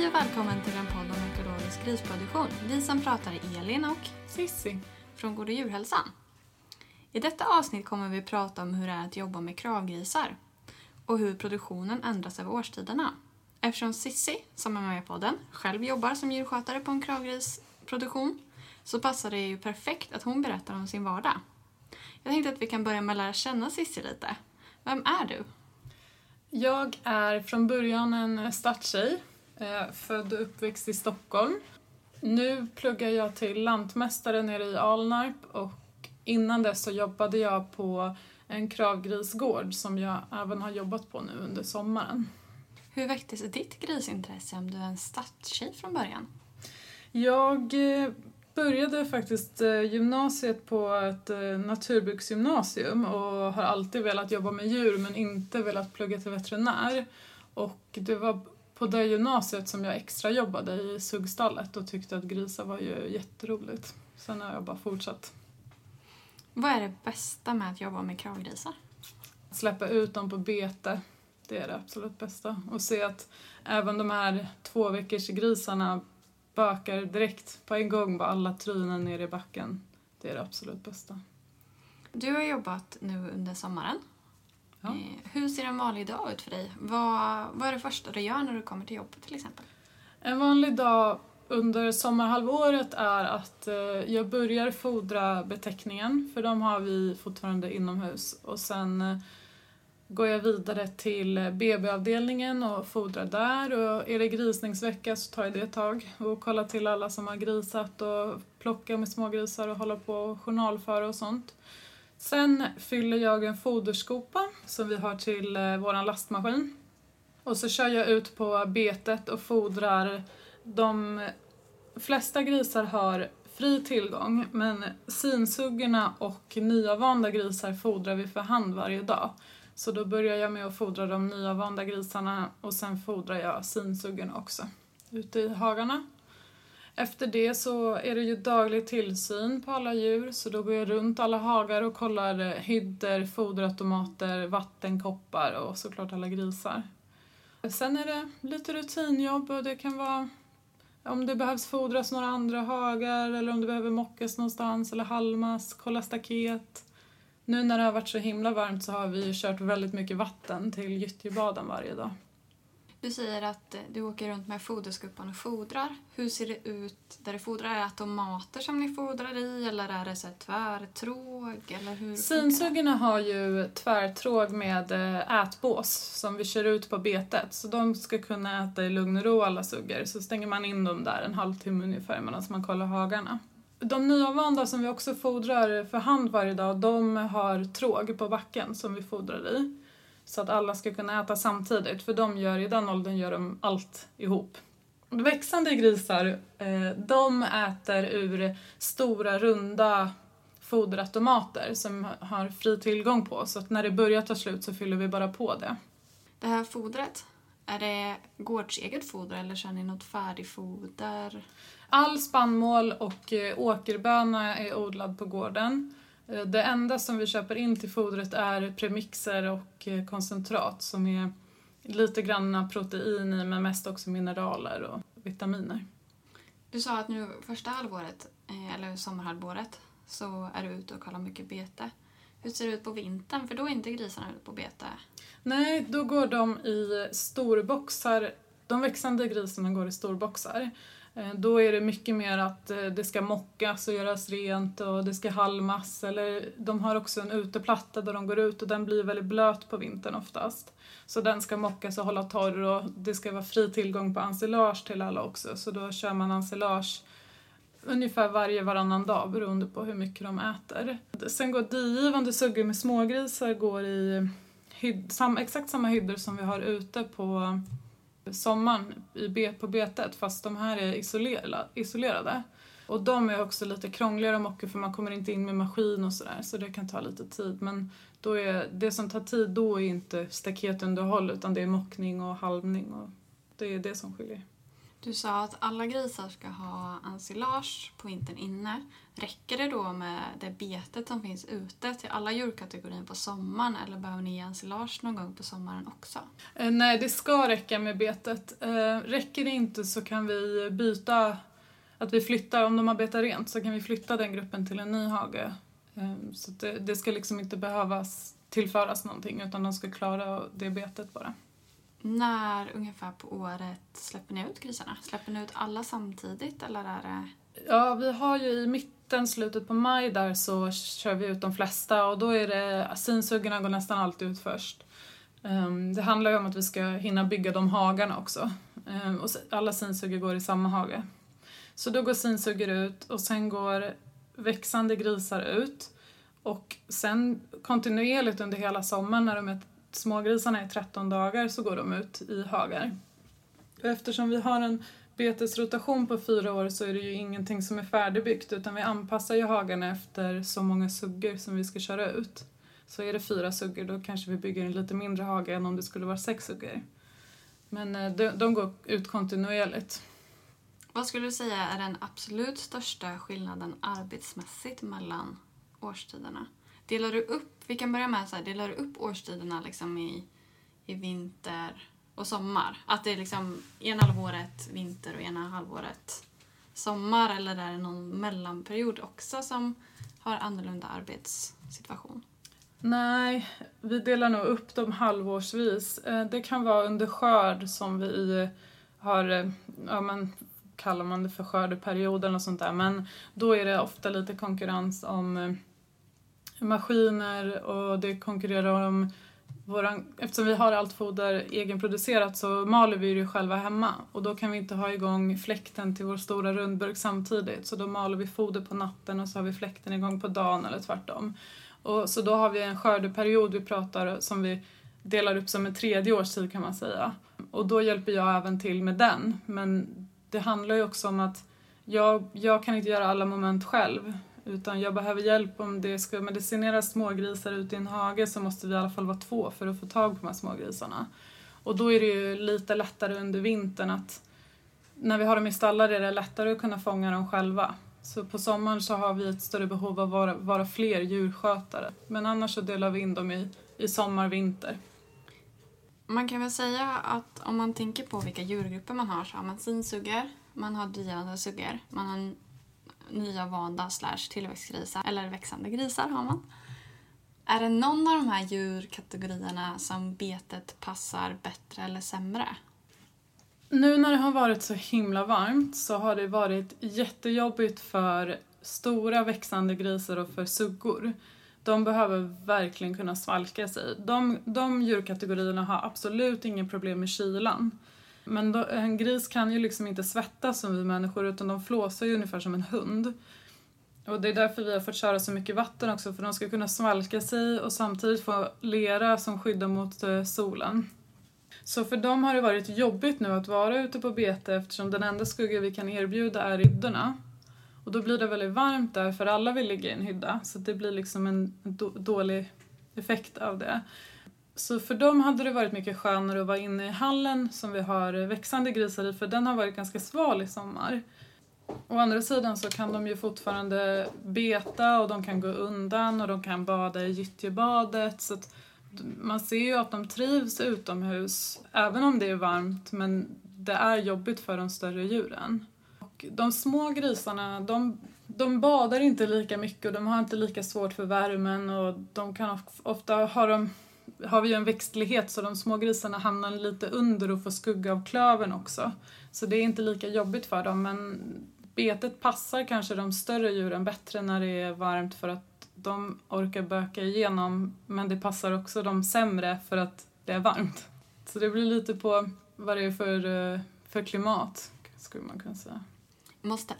Hej och välkommen till en podd om ekologisk grisproduktion. Vi som pratar är Elin och Sissi. från Goda djurhälsan. I detta avsnitt kommer vi prata om hur det är att jobba med kravgrisar och hur produktionen ändras över årstiderna. Eftersom Sissi, som är med i podden, själv jobbar som djurskötare på en kravgrisproduktion så passar det ju perfekt att hon berättar om sin vardag. Jag tänkte att vi kan börja med att lära känna Sissi lite. Vem är du? Jag är från början en stadstjej, eh, född och uppväxt i Stockholm. Nu pluggar jag till lantmästare nere i Alnarp och innan dess så jobbade jag på en kravgrisgård som jag även har jobbat på nu under sommaren. Hur väcktes ditt grisintresse om du är en stadstjej från början? Jag eh, började faktiskt eh, gymnasiet på ett eh, naturbruksgymnasium och har alltid velat jobba med djur men inte velat plugga till veterinär. Och det var på det gymnasiet som jag extra jobbade i suggstallet och tyckte att grisar var ju jätteroligt. Sen har jag bara fortsatt. Vad är det bästa med att jobba med kravgrisar? Släppa ut dem på bete, det är det absolut bästa. Och se att även de här två veckors grisarna bökar direkt på en gång på alla trynen ner i backen. Det är det absolut bästa. Du har jobbat nu under sommaren. Ja. Eh, Hur ser en vanlig dag ut för dig? Vad, vad är det första du gör när du kommer till jobbet till exempel? En vanlig dag under sommarhalvåret är att eh, jag börjar fodra betäckningen, för de har vi fortfarande inomhus. Och sen eh, går jag vidare till BB-avdelningen och fodrar där. Och är det grisningsvecka så tar jag det ett tag och kollar till alla som har grisat och plockar med smågrisar och håller på och journalföra och sånt. Sen fyller jag en foderskopa som vi har till eh, vår lastmaskin. Och så kör jag ut på betet och fodrar de flesta grisar har fri tillgång men sinsuggorna och nyavanda grisar fodrar vi för hand varje dag. Så då börjar jag med att fodra de nyavanda grisarna och sen fodrar jag sinsuggorna också ute i hagarna. Efter det så är det ju daglig tillsyn på alla djur så då går jag runt alla hagar och kollar eh, hyddor, foderautomater, vattenkoppar och såklart alla grisar. Sen är det lite rutinjobb och det kan vara om det behövs fodras några andra hagar eller om det behöver mockas någonstans eller halmas, kolla staket. Nu när det har varit så himla varmt så har vi kört väldigt mycket vatten till gyttjebaden varje dag. Du säger att eh, du åker runt med foderskuppan och fodrar. Hur ser det ut där du fodrar? Är det automater som ni fodrar i eller är det så här tvärtråg? Eller hur? Sinsuggorna har ju tvärtråg med eh, ätbås som vi kör ut på betet så de ska kunna äta i lugn och ro alla suggor. Så stänger man in dem där en halvtimme ungefär medan man kollar hagarna. De nyavvanda som vi också fodrar för hand varje dag, de har tråg på backen som vi fodrar i. Så att alla ska kunna äta samtidigt, för de gör, i den åldern gör de allt ihop. Växande grisar, eh, de äter ur stora runda foderautomater som har fri tillgång på, så att när det börjar ta slut så fyller vi bara på det. Det här fodret, är det gårdseget foder eller kör ni något färdigfoder? All spannmål och eh, åkerböna är odlad på gården. Eh, Det enda som vi köper in till fodret är premixer och eh, koncentrat som är lite grann protein i men mest också mineraler och vitaminer. Du sa att nu första halvåret, eh, eller sommarhalvåret, så är du ute och kollar mycket bete. Hur ser det ut på vintern? För då är inte grisarna ute på bete. Nej, då går de i storboxar. De växande grisarna går i storboxar. Eh, då är det mycket mer att eh, det ska mockas och göras rent och det ska halmas. Eller de har också en uteplatta där de går ut och den blir väldigt blöt på vintern oftast. Så den ska mockas och hålla torr och det ska vara fri tillgång på ensilage till alla också. Så då kör man ensilage ungefär varje varannan dag beroende på hur mycket de äter. Sen går digivande suggor med smågrisar går i hyd, sam, exakt samma hyddor som vi har ute på sommaren i på betet fast de här är isolera, isolerade. Och de är också lite krångligare att mocka för man kommer inte in med maskin och sådär så det kan ta lite tid. Men då är, det som tar tid då är inte staketunderhåll utan det är mockning och halvning och det är det som skiljer. Du sa att alla grisar ska ha ensilage på vintern inne. Räcker det då med det betet som finns ute till alla djurkategorier på sommaren eller behöver ni ge ensilage någon gång på sommaren också? Eh, nej, det ska räcka med betet. Eh, räcker det inte så kan vi byta, att vi flyttar, om de har betat rent så kan vi flytta den gruppen till en ny hage. Eh, så det, det ska liksom inte behövas tillföras någonting utan de ska klara det betet bara. När ungefär på året släpper ni ut grisarna? Släpper ni ut alla samtidigt eller är det... Ja, vi har ju i mitten, slutet på maj där så kör vi ut de flesta och då är det, sinsuggorna går nästan alltid ut först. Ehm, det handlar ju om att vi ska hinna bygga de hagarna också. Ehm, och alla sinsuggor går i samma hage. Så då går sinsuggor ut och sen går växande grisar ut. Och sen kontinuerligt under hela sommaren när de är smågrisarna är 13 dagar så går de ut i hagar. Eftersom vi har en betesrotation på fyra år så är det ju ingenting som är färdigbyggt utan vi anpassar ju hagarna efter så många suggor som vi ska köra ut. Så är det fyra suggor då kanske vi bygger en lite mindre hage än om det skulle vara sex suggor. Men eh, de, de går ut kontinuerligt. Vad skulle du säga är den absolut största skillnaden arbetsmässigt mellan årstiderna? Delar du upp, vi kan börja med så här, delar du upp årstiderna liksom i, i vinter och sommar? Att det är liksom ena halvåret vinter och ena halvåret sommar eller är det någon mellanperiod också som har annorlunda arbetssituation? Nej, vi delar nog upp dem halvårsvis. Eh, det kan vara under skörd som vi har, eh, ja men kallar man det för skördeperioden och sånt där, men då är det ofta lite konkurrens om eh, maskiner och det konkurrerar om våran, eftersom vi har allt foder egenproducerat så maler vi det själva hemma och då kan vi inte ha igång fläkten till vår stora rundburk samtidigt så då maler vi foder på natten och så har vi fläkten igång på dagen eller tvärtom. Och så då har vi en skördeperiod vi pratar som vi delar upp som en tredje årstid kan man säga. Och då hjälper jag även till med den. Men det handlar ju också om att jag, jag kan inte göra alla moment själv utan jag behöver hjälp om det ska medicineras smågrisar ute i en hage så måste vi i alla fall vara två för att få tag på de här smågrisarna. Och då är det ju lite lättare under vintern att när vi har dem i stallar är det lättare att kunna fånga dem själva. Så på sommaren så har vi ett större behov av att vara, vara fler djurskötare. Men annars så delar vi in dem i, i sommar, vinter. Man kan väl säga att om man tänker på vilka djurgrupper man har så har man sinsuggor, man har dyande suggor, man har nya vanda slash tillväxtgrisar, eller växande grisar har man. Är det någon av de här djurkategorierna som betet passar bättre eller sämre? Nu när det har varit så himla varmt så har det varit jättejobbigt för stora växande grisar och för suggor. De behöver verkligen kunna svalka sig. De, de djurkategorierna har absolut inga problem med kylan. Men då, en gris kan ju liksom inte svettas som vi människor utan de flåsar ju ungefär som en hund. Och det är därför vi har fått köra så mycket vatten också för de ska kunna svalka sig och samtidigt få lera som skyddar mot eh, solen. Så för dem har det varit jobbigt nu att vara ute på bete eftersom den enda skugga vi kan erbjuda är hyddorna. Och då blir det väldigt varmt där för alla vill ligga i en hydda så det blir liksom en dålig effekt av det. Så för dem hade det varit mycket skönare att vara inne i hallen som vi har växande grisar i för den har varit ganska sval i sommar. Å andra sidan så kan de ju fortfarande beta och de kan gå undan och de kan bada i gyttjebadet så att man ser ju att de trivs utomhus även om det är varmt men det är jobbigt för de större djuren. Och de små grisarna de, de badar inte lika mycket och de har inte lika svårt för värmen och de kan ofta ha de har vi ju en växtlighet så de små grisarna hamnar lite under och får skugga av klöven också. Så det är inte lika jobbigt för dem men betet passar kanske de större djuren bättre när det är varmt för att de orkar böka igenom men det passar också de sämre för att det är varmt. Så det blir lite på vad det är för, eh, för klimat skulle man kunna säga. Måste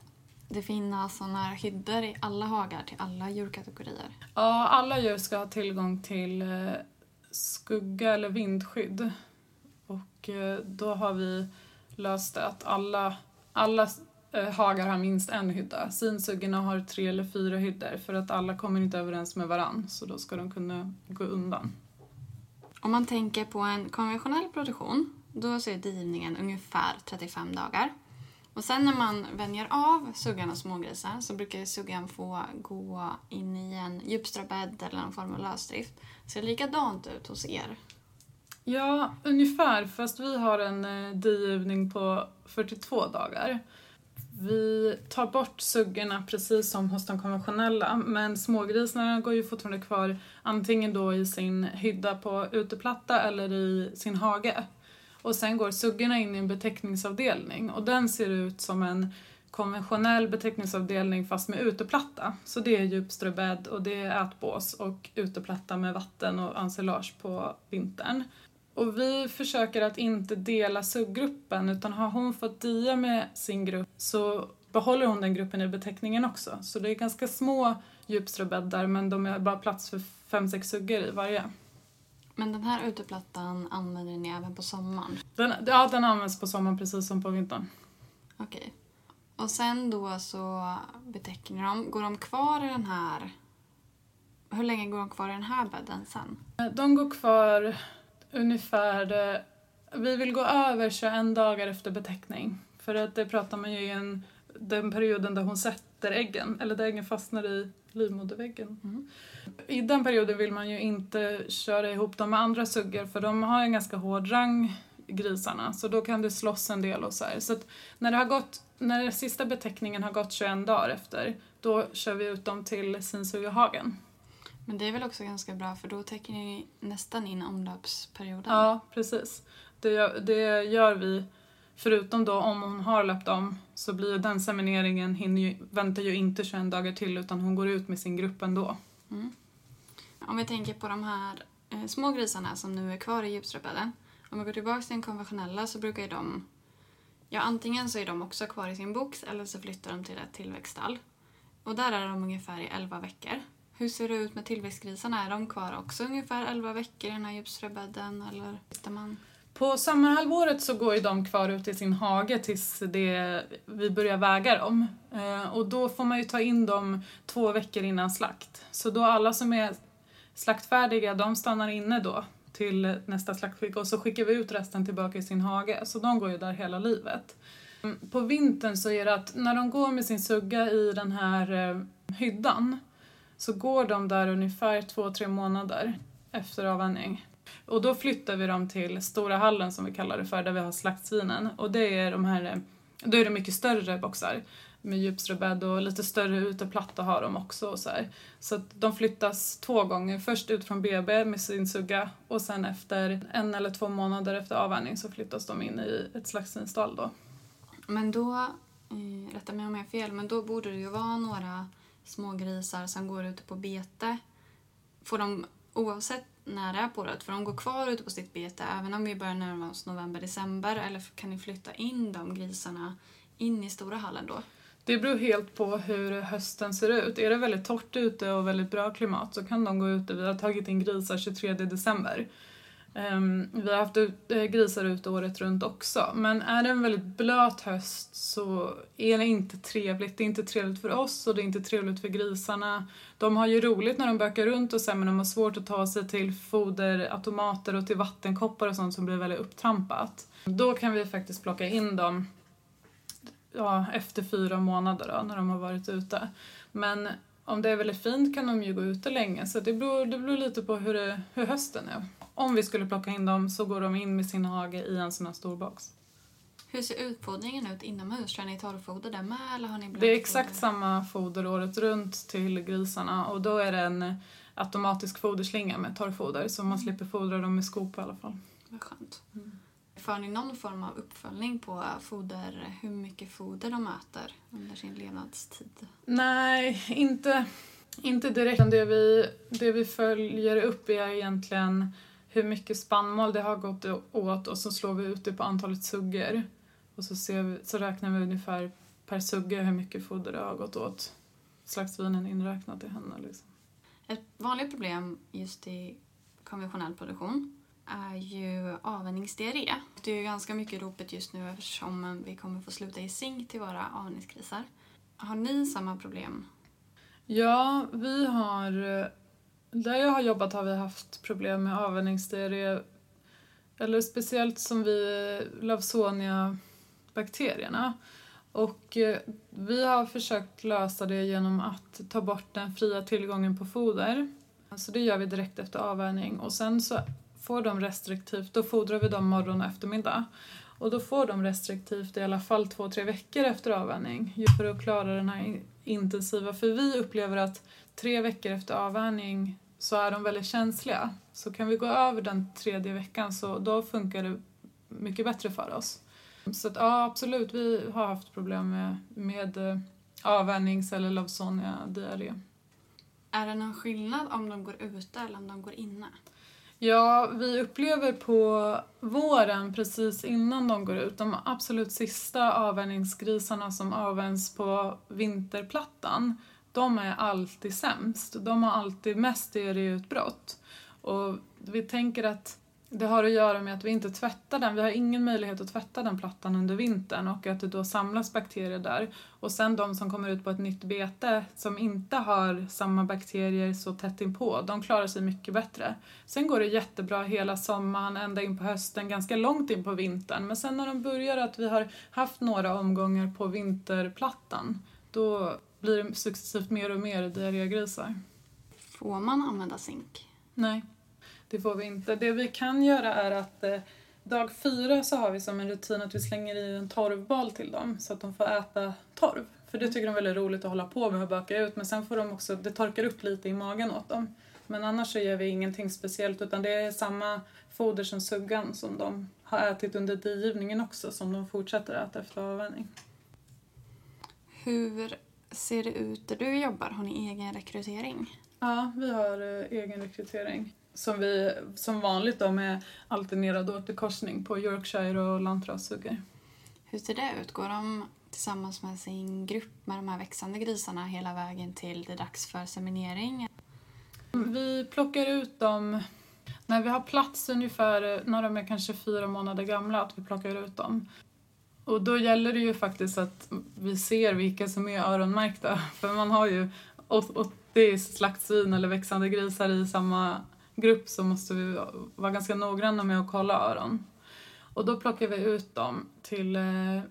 det finnas sådana här hyddor i alla hagar till alla djurkategorier? Ja, alla djur ska ha tillgång till eh, skugga eller vindskydd. Och eh, då har vi löst det att alla, alla eh, hagar har minst en hydda. Sinsuggorna har tre eller fyra hyddor för att alla kommer inte överens med varann så då ska de kunna gå undan. Om man tänker på en konventionell produktion då så är drivningen ungefär 35 dagar. Och sen när man vänjer av suggan och smågrisar så brukar suggan få gå in i en djupströbädd eller någon form av lösdrift. Ser det likadant ut hos er? Ja, ungefär. Fast vi har en eh, digivning på 42 dagar. Vi tar bort suggorna precis som hos de konventionella men smågrisarna går ju fortfarande kvar antingen då i sin hydda på uteplatta eller i sin hage. Och sen går suggorna in i en betäckningsavdelning och den ser ut som en konventionell betäckningsavdelning fast med uteplatta. Så det är djupströbädd och det är ätbås och uteplatta med vatten och ensilage på vintern. Och vi försöker att inte dela suggruppen utan har hon fått dia med sin grupp så behåller hon den gruppen i beteckningen också. Så det är ganska små djupströbäddar men de har bara plats för fem sex suggor i varje. Men den här uteplattan använder ni även på sommaren? Den, ja, den används på sommaren precis som på vintern. Okej. Och sen då så betäcker ni dem. Går de kvar i den här... Hur länge går de kvar i den här bädden sen? De går kvar ungefär... eh, Vi vill gå över 21 dagar efter betäckning. För att det pratar man ju i en, den perioden där hon sätter äggen, eller där äggen fastnar i livmoderväggen. Mm. I den perioden vill man ju inte köra ihop dem med andra suggor för de har en ganska hård rang, grisarna, så då kan det slåss en del och så här. Så när det har gått, när den sista betäckningen har gått 21 dagar efter, då kör vi ut dem till Sinsugehagen. Men det är väl också ganska bra för då täcker ni nästan in omloppsperioden. Ja, precis. Det gör, det gör vi. Förutom då om hon har löpt om så blir den semineringen, hinner ju, väntar ju inte 21 dagar till utan hon går ut med sin grupp ändå. Mm. Om vi tänker på de här eh, små grisarna som nu är kvar i djupströbädden. Om vi går tillbaka till den konventionella så brukar ju de... Ja, antingen så är de också kvar i sin box eller så flyttar de till ett tillväxtstall. Och där är de ungefär i 11 veckor. Hur ser det ut med tillväxtgrisarna? Är de kvar också ungefär 11 veckor i den här djupströbädden eller man? På sommarhalvåret så går ju de kvar ute i sin hage tills det, vi börjar väga dem. Eh, och då får man ju ta in dem två veckor innan slakt. Så då alla som är slaktfärdiga, de stannar inne då till nästa slaktskick och så skickar vi ut resten tillbaka i sin hage. Så de går ju där hela livet. Mm, på vintern så är det att när de går med sin sugga i den här eh, hyddan så går de där ungefär två, tre månader efter avvänjning. Och då flyttar vi dem till stora hallen som vi kallar det för, där vi har slaktsvinen. Och det är de här, då är det mycket större boxar med djupströbädd och lite större uteplatta har de också. Och så här. så att de flyttas två gånger. Först ut från BB med sin sugga och sen efter en eller två månader efter avvänjning så flyttas de in i ett slaktsvinstall då. Men då, eh, rätta mig om jag har fel, men då borde det ju vara några små grisar som går ute på bete. Får de, oavsett när det är på det. För de går kvar ute på sitt bete även om vi börjar närma oss november, december eller kan ni flytta in de grisarna in i stora hallen då? Det beror helt på hur hösten ser ut. Är det väldigt torrt ute och väldigt bra klimat så kan de gå ute. Vi har tagit in grisar 23 december. Um, vi har haft ut, eh, grisar ute året runt också. Men är det en väldigt blöt höst så är det inte trevligt. Det är inte trevligt för oss och det är inte trevligt för grisarna. De har ju roligt när de bökar runt och sen men de har svårt att ta sig till foderautomater och till vattenkoppar och sånt som blir väldigt upptrampat. Då kan vi faktiskt plocka in dem ja, efter fyra månader då, när de har varit ute. Men om det är väldigt fint kan de ju gå ute länge så det beror, det beror lite på hur, det, hur hösten är. Om vi skulle plocka in dem så går de in med sin hage i en sån här stor box. Hur ser utfodringen ut inomhus? Kör ni torrfoder där med eller har ni Det är exakt samma foder året runt till grisarna och då är det en automatisk foderslinga med torrfoder så man slipper fodra dem med skop i alla fall. Vad skönt. Mm. Får ni någon form av uppföljning på foder, hur mycket foder de äter under sin levnadstid? Nej, inte, inte direkt. Det vi, det vi följer upp är egentligen hur mycket spannmål det har gått åt och så slår vi ut det på antalet suggor. Och så, ser vi, så räknar vi ungefär per sugga hur mycket foder det har gått åt. Slaktsvinen inräknat i henne. Liksom. Ett vanligt problem just i konventionell produktion är ju avvänjningsdiarré. Det är ju ganska mycket ropet just nu eftersom vi kommer få sluta i zink till våra avvänjningsgrisar. Har ni samma problem? Ja, vi har... Där jag har jobbat har vi haft problem med avvänjningsdiarré. Eller speciellt som vi Lawsonia-bakterierna. Och eh, vi har försökt lösa det genom att ta bort den fria tillgången på foder. Så det gör vi direkt efter avvänjning. och sen så får de restriktivt, då fodrar vi dem morgon och eftermiddag. Och då får de restriktivt i alla fall två, tre veckor efter avvänjning för att klara den här intensiva. För vi upplever att tre veckor efter avvänjning så är de väldigt känsliga. Så kan vi gå över den tredje veckan så då funkar det mycket bättre för oss. Så att, ja, absolut, vi har haft problem med, med eh, avvänjnings eller Lawsonia diarré. Är det någon skillnad om de går ute eller om de går inne? Ja, vi upplever på våren precis innan de går ut, de absolut sista avvänjningsgrisarna som avvänjs på vinterplattan, de är alltid sämst. De har alltid mest diarréutbrott. Och vi tänker att det har att göra med att vi inte tvättar den. Vi har ingen möjlighet att tvätta den plattan under vintern och att det då samlas bakterier där. Och sen de som kommer ut på ett nytt bete som inte har samma bakterier så tätt inpå, de klarar sig mycket bättre. Sen går det jättebra hela sommaren, ända in på hösten, ganska långt in på vintern. Men sen när de börjar att vi har haft några omgångar på vinterplattan, då blir det successivt mer och mer diarrégrisar. Får man använda zink? Nej. Det får vi inte. Det vi kan göra är att eh, dag fyra så har vi som en rutin att vi slänger i en torvbal till dem så att de får äta torv. För det tycker de är väldigt roligt att hålla på med och baka ut men sen får de också, det torkar upp lite i magen åt dem. Men annars så gör vi ingenting speciellt utan det är samma foder som suggan som de har ätit under digivningen också som de fortsätter äta efter avvänjning. Hur ser det ut där du jobbar? Har ni egen rekrytering? Ja, vi har eh, egen rekrytering som vi som vanligt då med alternerad återkorsning på Yorkshire och lantrassuggor. Hur ser det ut? Går de tillsammans med sin grupp med de här växande grisarna hela vägen till det är dags för seminering? Vi plockar ut dem när vi har plats ungefär när de är kanske fyra månader gamla, att vi plockar ut dem. Och då gäller det ju faktiskt att vi ser vilka som är öronmärkta. För man har ju 80 slaktsvin eller växande grisar i samma grupp så måste vi vara ganska noggranna med att kolla öron. Och då plockar vi ut dem till eh,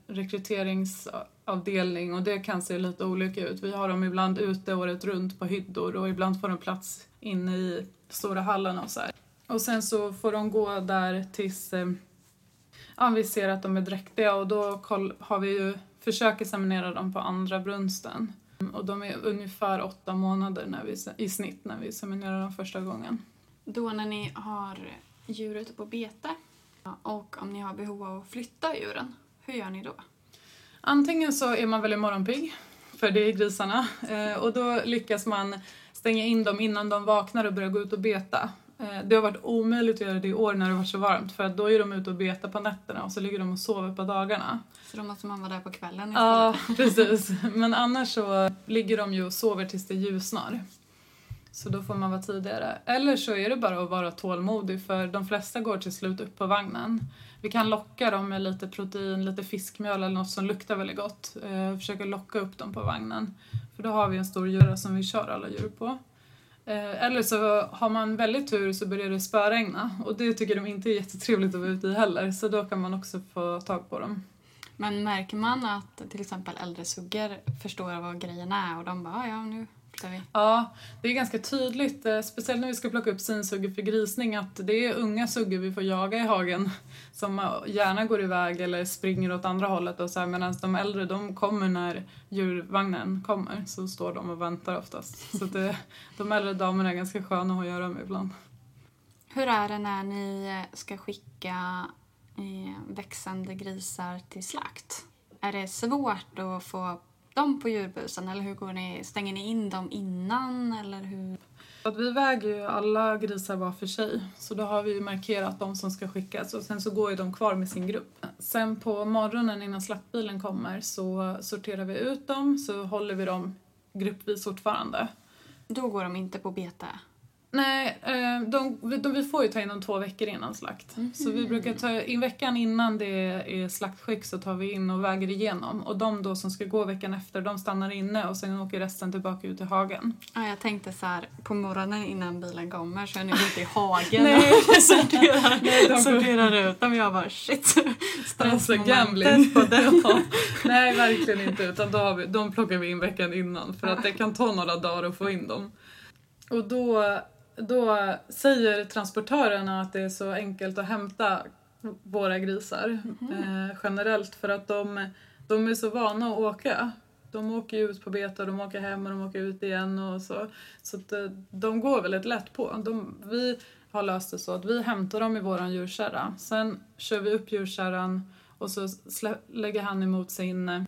rekryteringsavdelning och det kan se lite olika ut. Vi har dem ibland ute året runt på hyddor och ibland får de plats inne i stora hallarna och så här. Och sen så får de gå där tills eh, ja, vi ser att de är dräktiga och då har vi ju försöker seminera dem på andra brunsten. Och de är ungefär åtta månader när vi, i snitt när vi seminerar dem första gången. Då när ni har djur ute på bete och om ni har behov av att flytta djuren, hur gör ni då? Antingen så är man väldigt morgonpigg, för det är grisarna, eh, och då lyckas man stänga in dem innan de vaknar och börjar gå ut och beta. Eh, det har varit omöjligt att göra det i år när det varit så varmt för då är de ute och betar på nätterna och så ligger de och sover på dagarna. Så då måste man vara där på kvällen istället? Ja, precis. Men annars så ligger de ju och sover tills det ljusnar. Så då får man vara tidigare. Eller så är det bara att vara tålmodig för de flesta går till slut upp på vagnen. Vi kan locka dem med lite protein, lite fiskmjöl eller något som luktar väldigt gott. Eh, försöka locka upp dem på vagnen. För då har vi en stor djura som vi kör alla djur på. Eh, eller så har man väldigt tur så börjar det spöregna och det tycker de inte är jättetrevligt att vara ute i heller så då kan man också få tag på dem. Men märker man att till exempel äldre suggor förstår vad grejen är och de bara ja nu vi? Ja, det är ganska tydligt, eh, speciellt när vi ska plocka upp sinsuggor för grisning, att det är unga suggor vi får jaga i hagen som gärna går iväg eller springer åt andra hållet och så här, medan de äldre de kommer när djurvagnen kommer så står de och väntar oftast. Så det, de äldre damerna är ganska sköna att ha att göra med ibland. Hur är det när ni ska skicka eh, växande grisar till slakt? Är det svårt att få dem på djurbusen eller hur går ni, stänger ni in dem innan eller hur? Att vi väger ju alla grisar var för sig så då har vi markerat de som ska skickas och sen så går ju de kvar med sin grupp. Sen på morgonen innan slaktbilen kommer så sorterar vi ut dem så håller vi dem gruppvis fortfarande. Då går de inte på bete? Nej, eh, de, de, vi får ju ta in dem två veckor innan slakt. Mm. Så vi brukar ta in veckan innan det är slaktskick så tar vi in och väger igenom. Och de då som ska gå veckan efter, de stannar inne och sen åker resten tillbaka ut i hagen. Ja, jag tänkte så här, på morgonen innan bilen kommer så är ni ute i hagen Nej. och sorterar, Nej, de sorterar ut dem. Jag bara shit, stressmomentet på den. ja. Nej, verkligen inte. Utan då har vi, de plockar vi in veckan innan för att det kan ta några dagar att få in dem. Och då då säger transportörerna att det är så enkelt att hämta våra grisar mm. eh, generellt för att de, de är så vana att åka. De åker ut på bete och de åker hem och de åker ut igen och så. Så att, eh, de går väldigt lätt på. De, vi har löst det så att vi hämtar dem i våran djurkärra. Sen kör vi upp djurkärran och så slä, lägger han emot sin eh,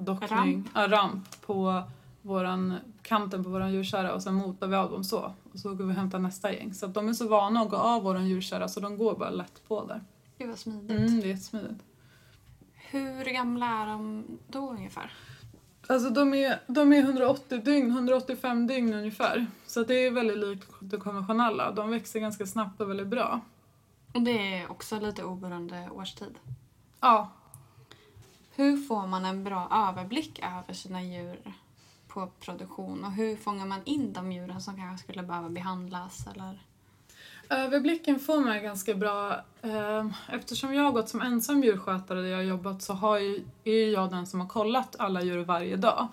dockning, ramp. Ja, ramp på våran, kanten på våran djurkärra och sen motar vi av dem så. Och så går vi och hämtar nästa gäng. Så att de är så vana att gå av våran djurkärra så de går bara lätt på där. Gud vad smidigt. Mm, det är jättesmidigt. Hur gamla är de då ungefär? Alltså de är, de är 180 dygn, 185 dygn ungefär. Så det är väldigt likt det konventionella. De växer ganska snabbt och väldigt bra. Och det är också lite oberoende årstid? Ja. Hur får man en bra överblick över sina djur på produktion och hur fångar man in de djuren som kanske skulle behöva behandlas eller? Överblicken får man ganska bra. Ehm, eftersom jag har gått som ensam djurskötare där jag har jobbat så har ju, är jag den som har kollat alla djur varje dag.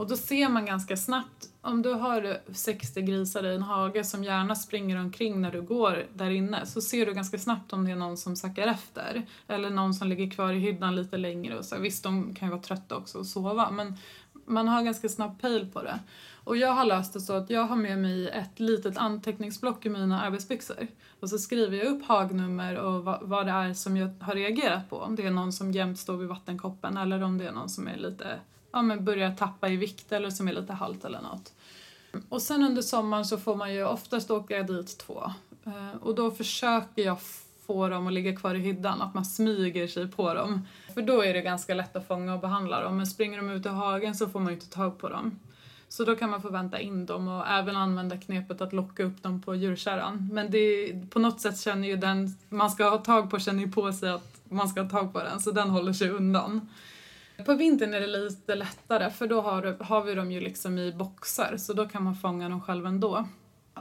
Och då ser man ganska snabbt, om du har 60 grisar i en hage som gärna springer omkring när du går där inne, så ser du ganska snabbt om det är någon som sackar efter. Eller någon som ligger kvar i hyddan lite längre. Och så. Visst, de kan ju vara trötta också och sova, men man har ganska snabb pejl på det. Och jag har löst det så att jag har med mig ett litet anteckningsblock i mina arbetsbyxor. Och så skriver jag upp hagnummer och vad, vad det är som jag har reagerat på. Om det är någon som jämt står vid vattenkoppen eller om det är någon som är lite, ja men börjar tappa i vikt eller som är lite halt eller något. Och sen under sommaren så får man ju oftast åka dit två. Eh, och då försöker jag få dem att ligga kvar i hyddan, att man smyger sig på dem. För då är det ganska lätt att fånga och behandla dem, men springer de ut i hagen så får man ju inte tag på dem. Så då kan man få vänta in dem och även använda knepet att locka upp dem på djurkärran. Men det, på något sätt känner ju den man ska ha tag på känner ju på sig att man ska ha tag på den, så den håller sig undan. På vintern är det lite lättare för då har, har vi dem ju liksom i boxar så då kan man fånga dem själv ändå.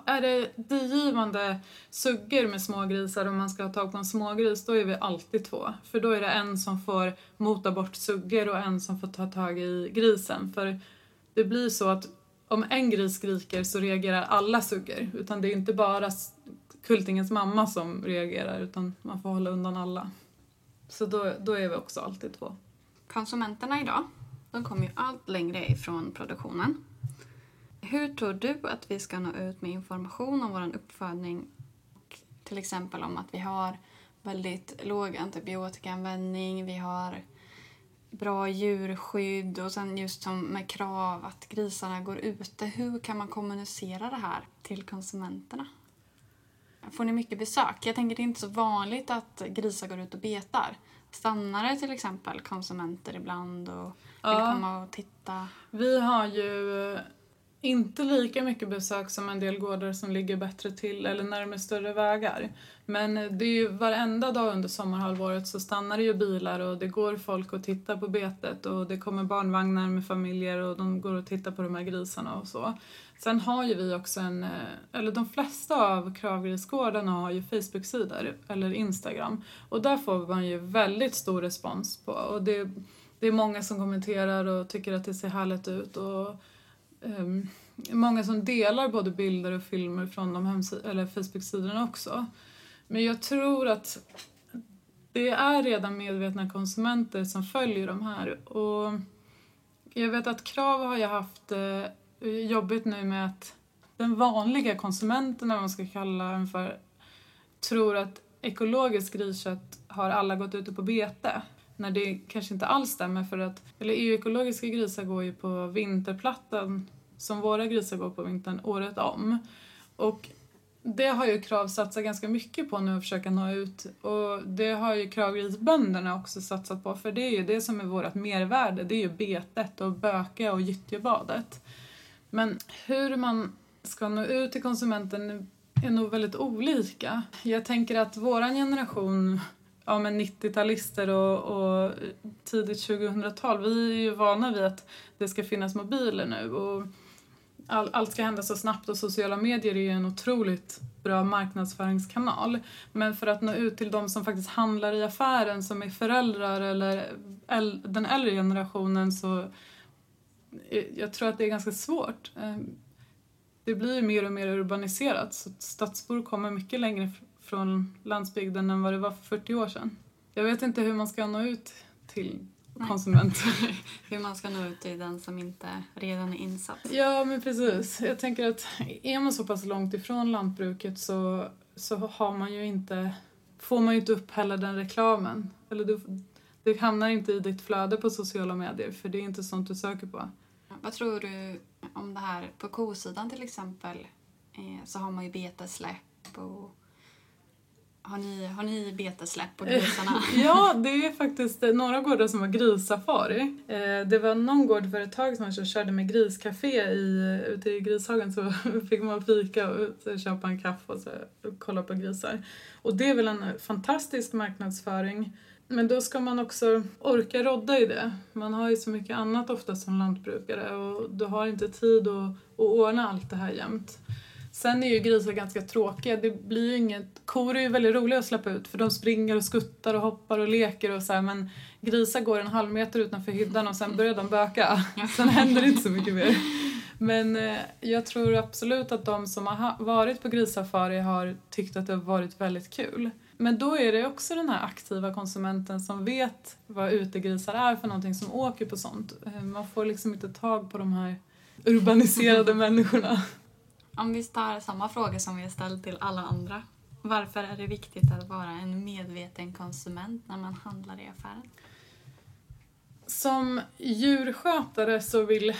Är det digivande suggor med smågrisar och man ska ha tag på en smågris, då är vi alltid två. För då är det en som får mota bort suggor och en som får ta tag i grisen. För det blir så att om en gris skriker så reagerar alla suggor. Utan det är inte bara kultingens mamma som reagerar utan man får hålla undan alla. Så då, då är vi också alltid två. Konsumenterna idag, de kommer ju allt längre ifrån produktionen. Hur tror du att vi ska nå ut med information om vår uppfödning? Till exempel om att vi har väldigt låg antibiotikaanvändning, vi har bra djurskydd och sen just som med krav att grisarna går ute. Hur kan man kommunicera det här till konsumenterna? Får ni mycket besök? Jag tänker det är inte så vanligt att grisar går ut och betar. Stannar det till exempel konsumenter ibland och vill ja. komma och titta? Vi har ju inte lika mycket besök som en del gårdar som ligger bättre till eller närmare större vägar. Men det är ju varenda dag under sommarhalvåret så stannar det ju bilar och det går folk och tittar på betet och det kommer barnvagnar med familjer och de går och tittar på de här grisarna och så. Sen har ju vi också en, eh, eller de flesta av kravgrisgårdarna har ju Facebook-sidor eller Instagram och där får man ju väldigt stor respons på och det, det är många som kommenterar och tycker att det ser härligt ut och um, många som delar både bilder och filmer från de eller Facebook-sidorna också. Men jag tror att det är redan medvetna konsumenter som följer de här. Och jag vet att Krav har ju haft eh, jobbigt nu med att den vanliga konsumenten, om man ska kalla den för, tror att ekologiskt griskött har alla gått ute på bete. När det kanske inte alls stämmer för att, eller ekologiska grisar går ju på vinterplattan som våra grisar går på vintern året om. Och det har ju Krav satsat ganska mycket på nu att försöka nå ut och det har ju Kravgrisbönderna också satsat på för det är ju det som är vårt mervärde, det är ju betet och böke och gyttjebadet. Men hur man ska nå ut till konsumenten är nog väldigt olika. Jag tänker att våran generation ja, men 90-talister och, och tidigt 2000-tal, vi är ju vana vid att det ska finnas mobiler nu och all, allt ska hända så snabbt och sociala medier är ju en otroligt bra marknadsföringskanal. Men för att nå ut till de som faktiskt handlar i affären, som är föräldrar eller äl, den äldre generationen så jag tror att det är ganska svårt. Ehm, det blir mer och mer urbaniserat så stadsbor kommer mycket längre från landsbygden än vad det var för 40 år sedan. Jag vet inte hur man ska nå ut till konsumenter. hur man ska nå ut till den som inte redan är insatt. Ja, men precis. Jag tänker att är man så pass långt ifrån lantbruket så, så har man ju inte, får man ju inte upp heller den reklamen. Eller du, det hamnar inte i ditt flöde på sociala medier för det är inte sånt du söker på. Vad tror du om det här på kosidan till exempel eh, så har man ju betesläpp och har ni, har ni betesläpp på grisarna? ja, det är faktiskt eh, några gårdar som har grissafari. Eh, det var någon gård för ett tag som körde med griscafé i, ute i Grishagen så fick man fika och köpa en kaffe och så, kolla på grisar. Och det är väl en fantastisk marknadsföring. Men då ska man också orka rodda i det. Man har ju så mycket annat ofta som lantbrukare och du har inte tid att, att ordna allt det här jämt. Sen är ju grisar ganska tråkiga. Det blir inget... Kor är ju väldigt roliga att släppa ut för de springer och skuttar och hoppar och leker och så här, men grisar går en halv meter utanför hyddan och sen börjar de böka. Sen händer det inte så mycket mer. Men eh, jag tror absolut att de som har varit på grisafari har tyckt att det har varit väldigt kul. Men då är det också den här aktiva konsumenten som vet vad utegrisar är för någonting som åker på sånt. Eh, man får liksom inte tag på de här urbaniserade människorna. Om vi tar samma fråga som vi har ställt till alla andra. Varför är det viktigt att vara en medveten konsument när man handlar i affären? Som djurskötare så vill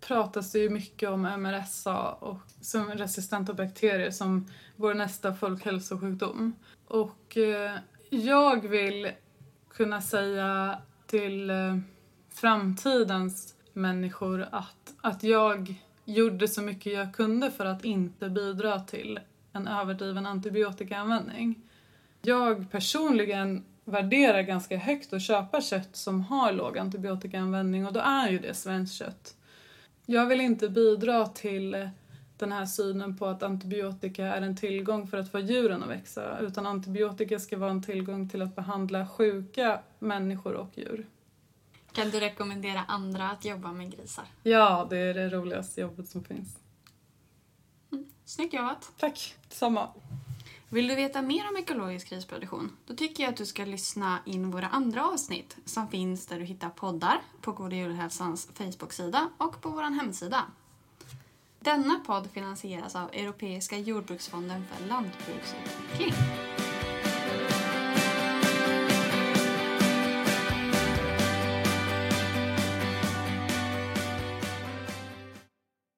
pratas det ju mycket om MRSA och som resistenta bakterier som vår nästa folkhälsosjukdom. Och eh, jag vill kunna säga till eh, framtidens människor att, att jag gjorde så mycket jag kunde för att inte bidra till en överdriven antibiotikaanvändning. Jag personligen värderar ganska högt att köpa kött som har låg antibiotikaanvändning och då är ju det svenskt kött. Jag vill inte bidra till den här synen på att antibiotika är en tillgång för att få djuren att växa utan antibiotika ska vara en tillgång till att behandla sjuka människor och djur. Kan du rekommendera andra att jobba med grisar? Ja, det är det roligaste jobbet som finns. Mm. Snyggt jobbat! Tack, detsamma! Vill du veta mer om ekologisk grisproduktion? Då tycker jag att du ska lyssna in våra andra avsnitt som finns där du hittar poddar, på Goda Djurhälsans Facebook-sida och på vår hemsida. Denna podd finansieras av Europeiska jordbruksfonden för lantbruksutveckling.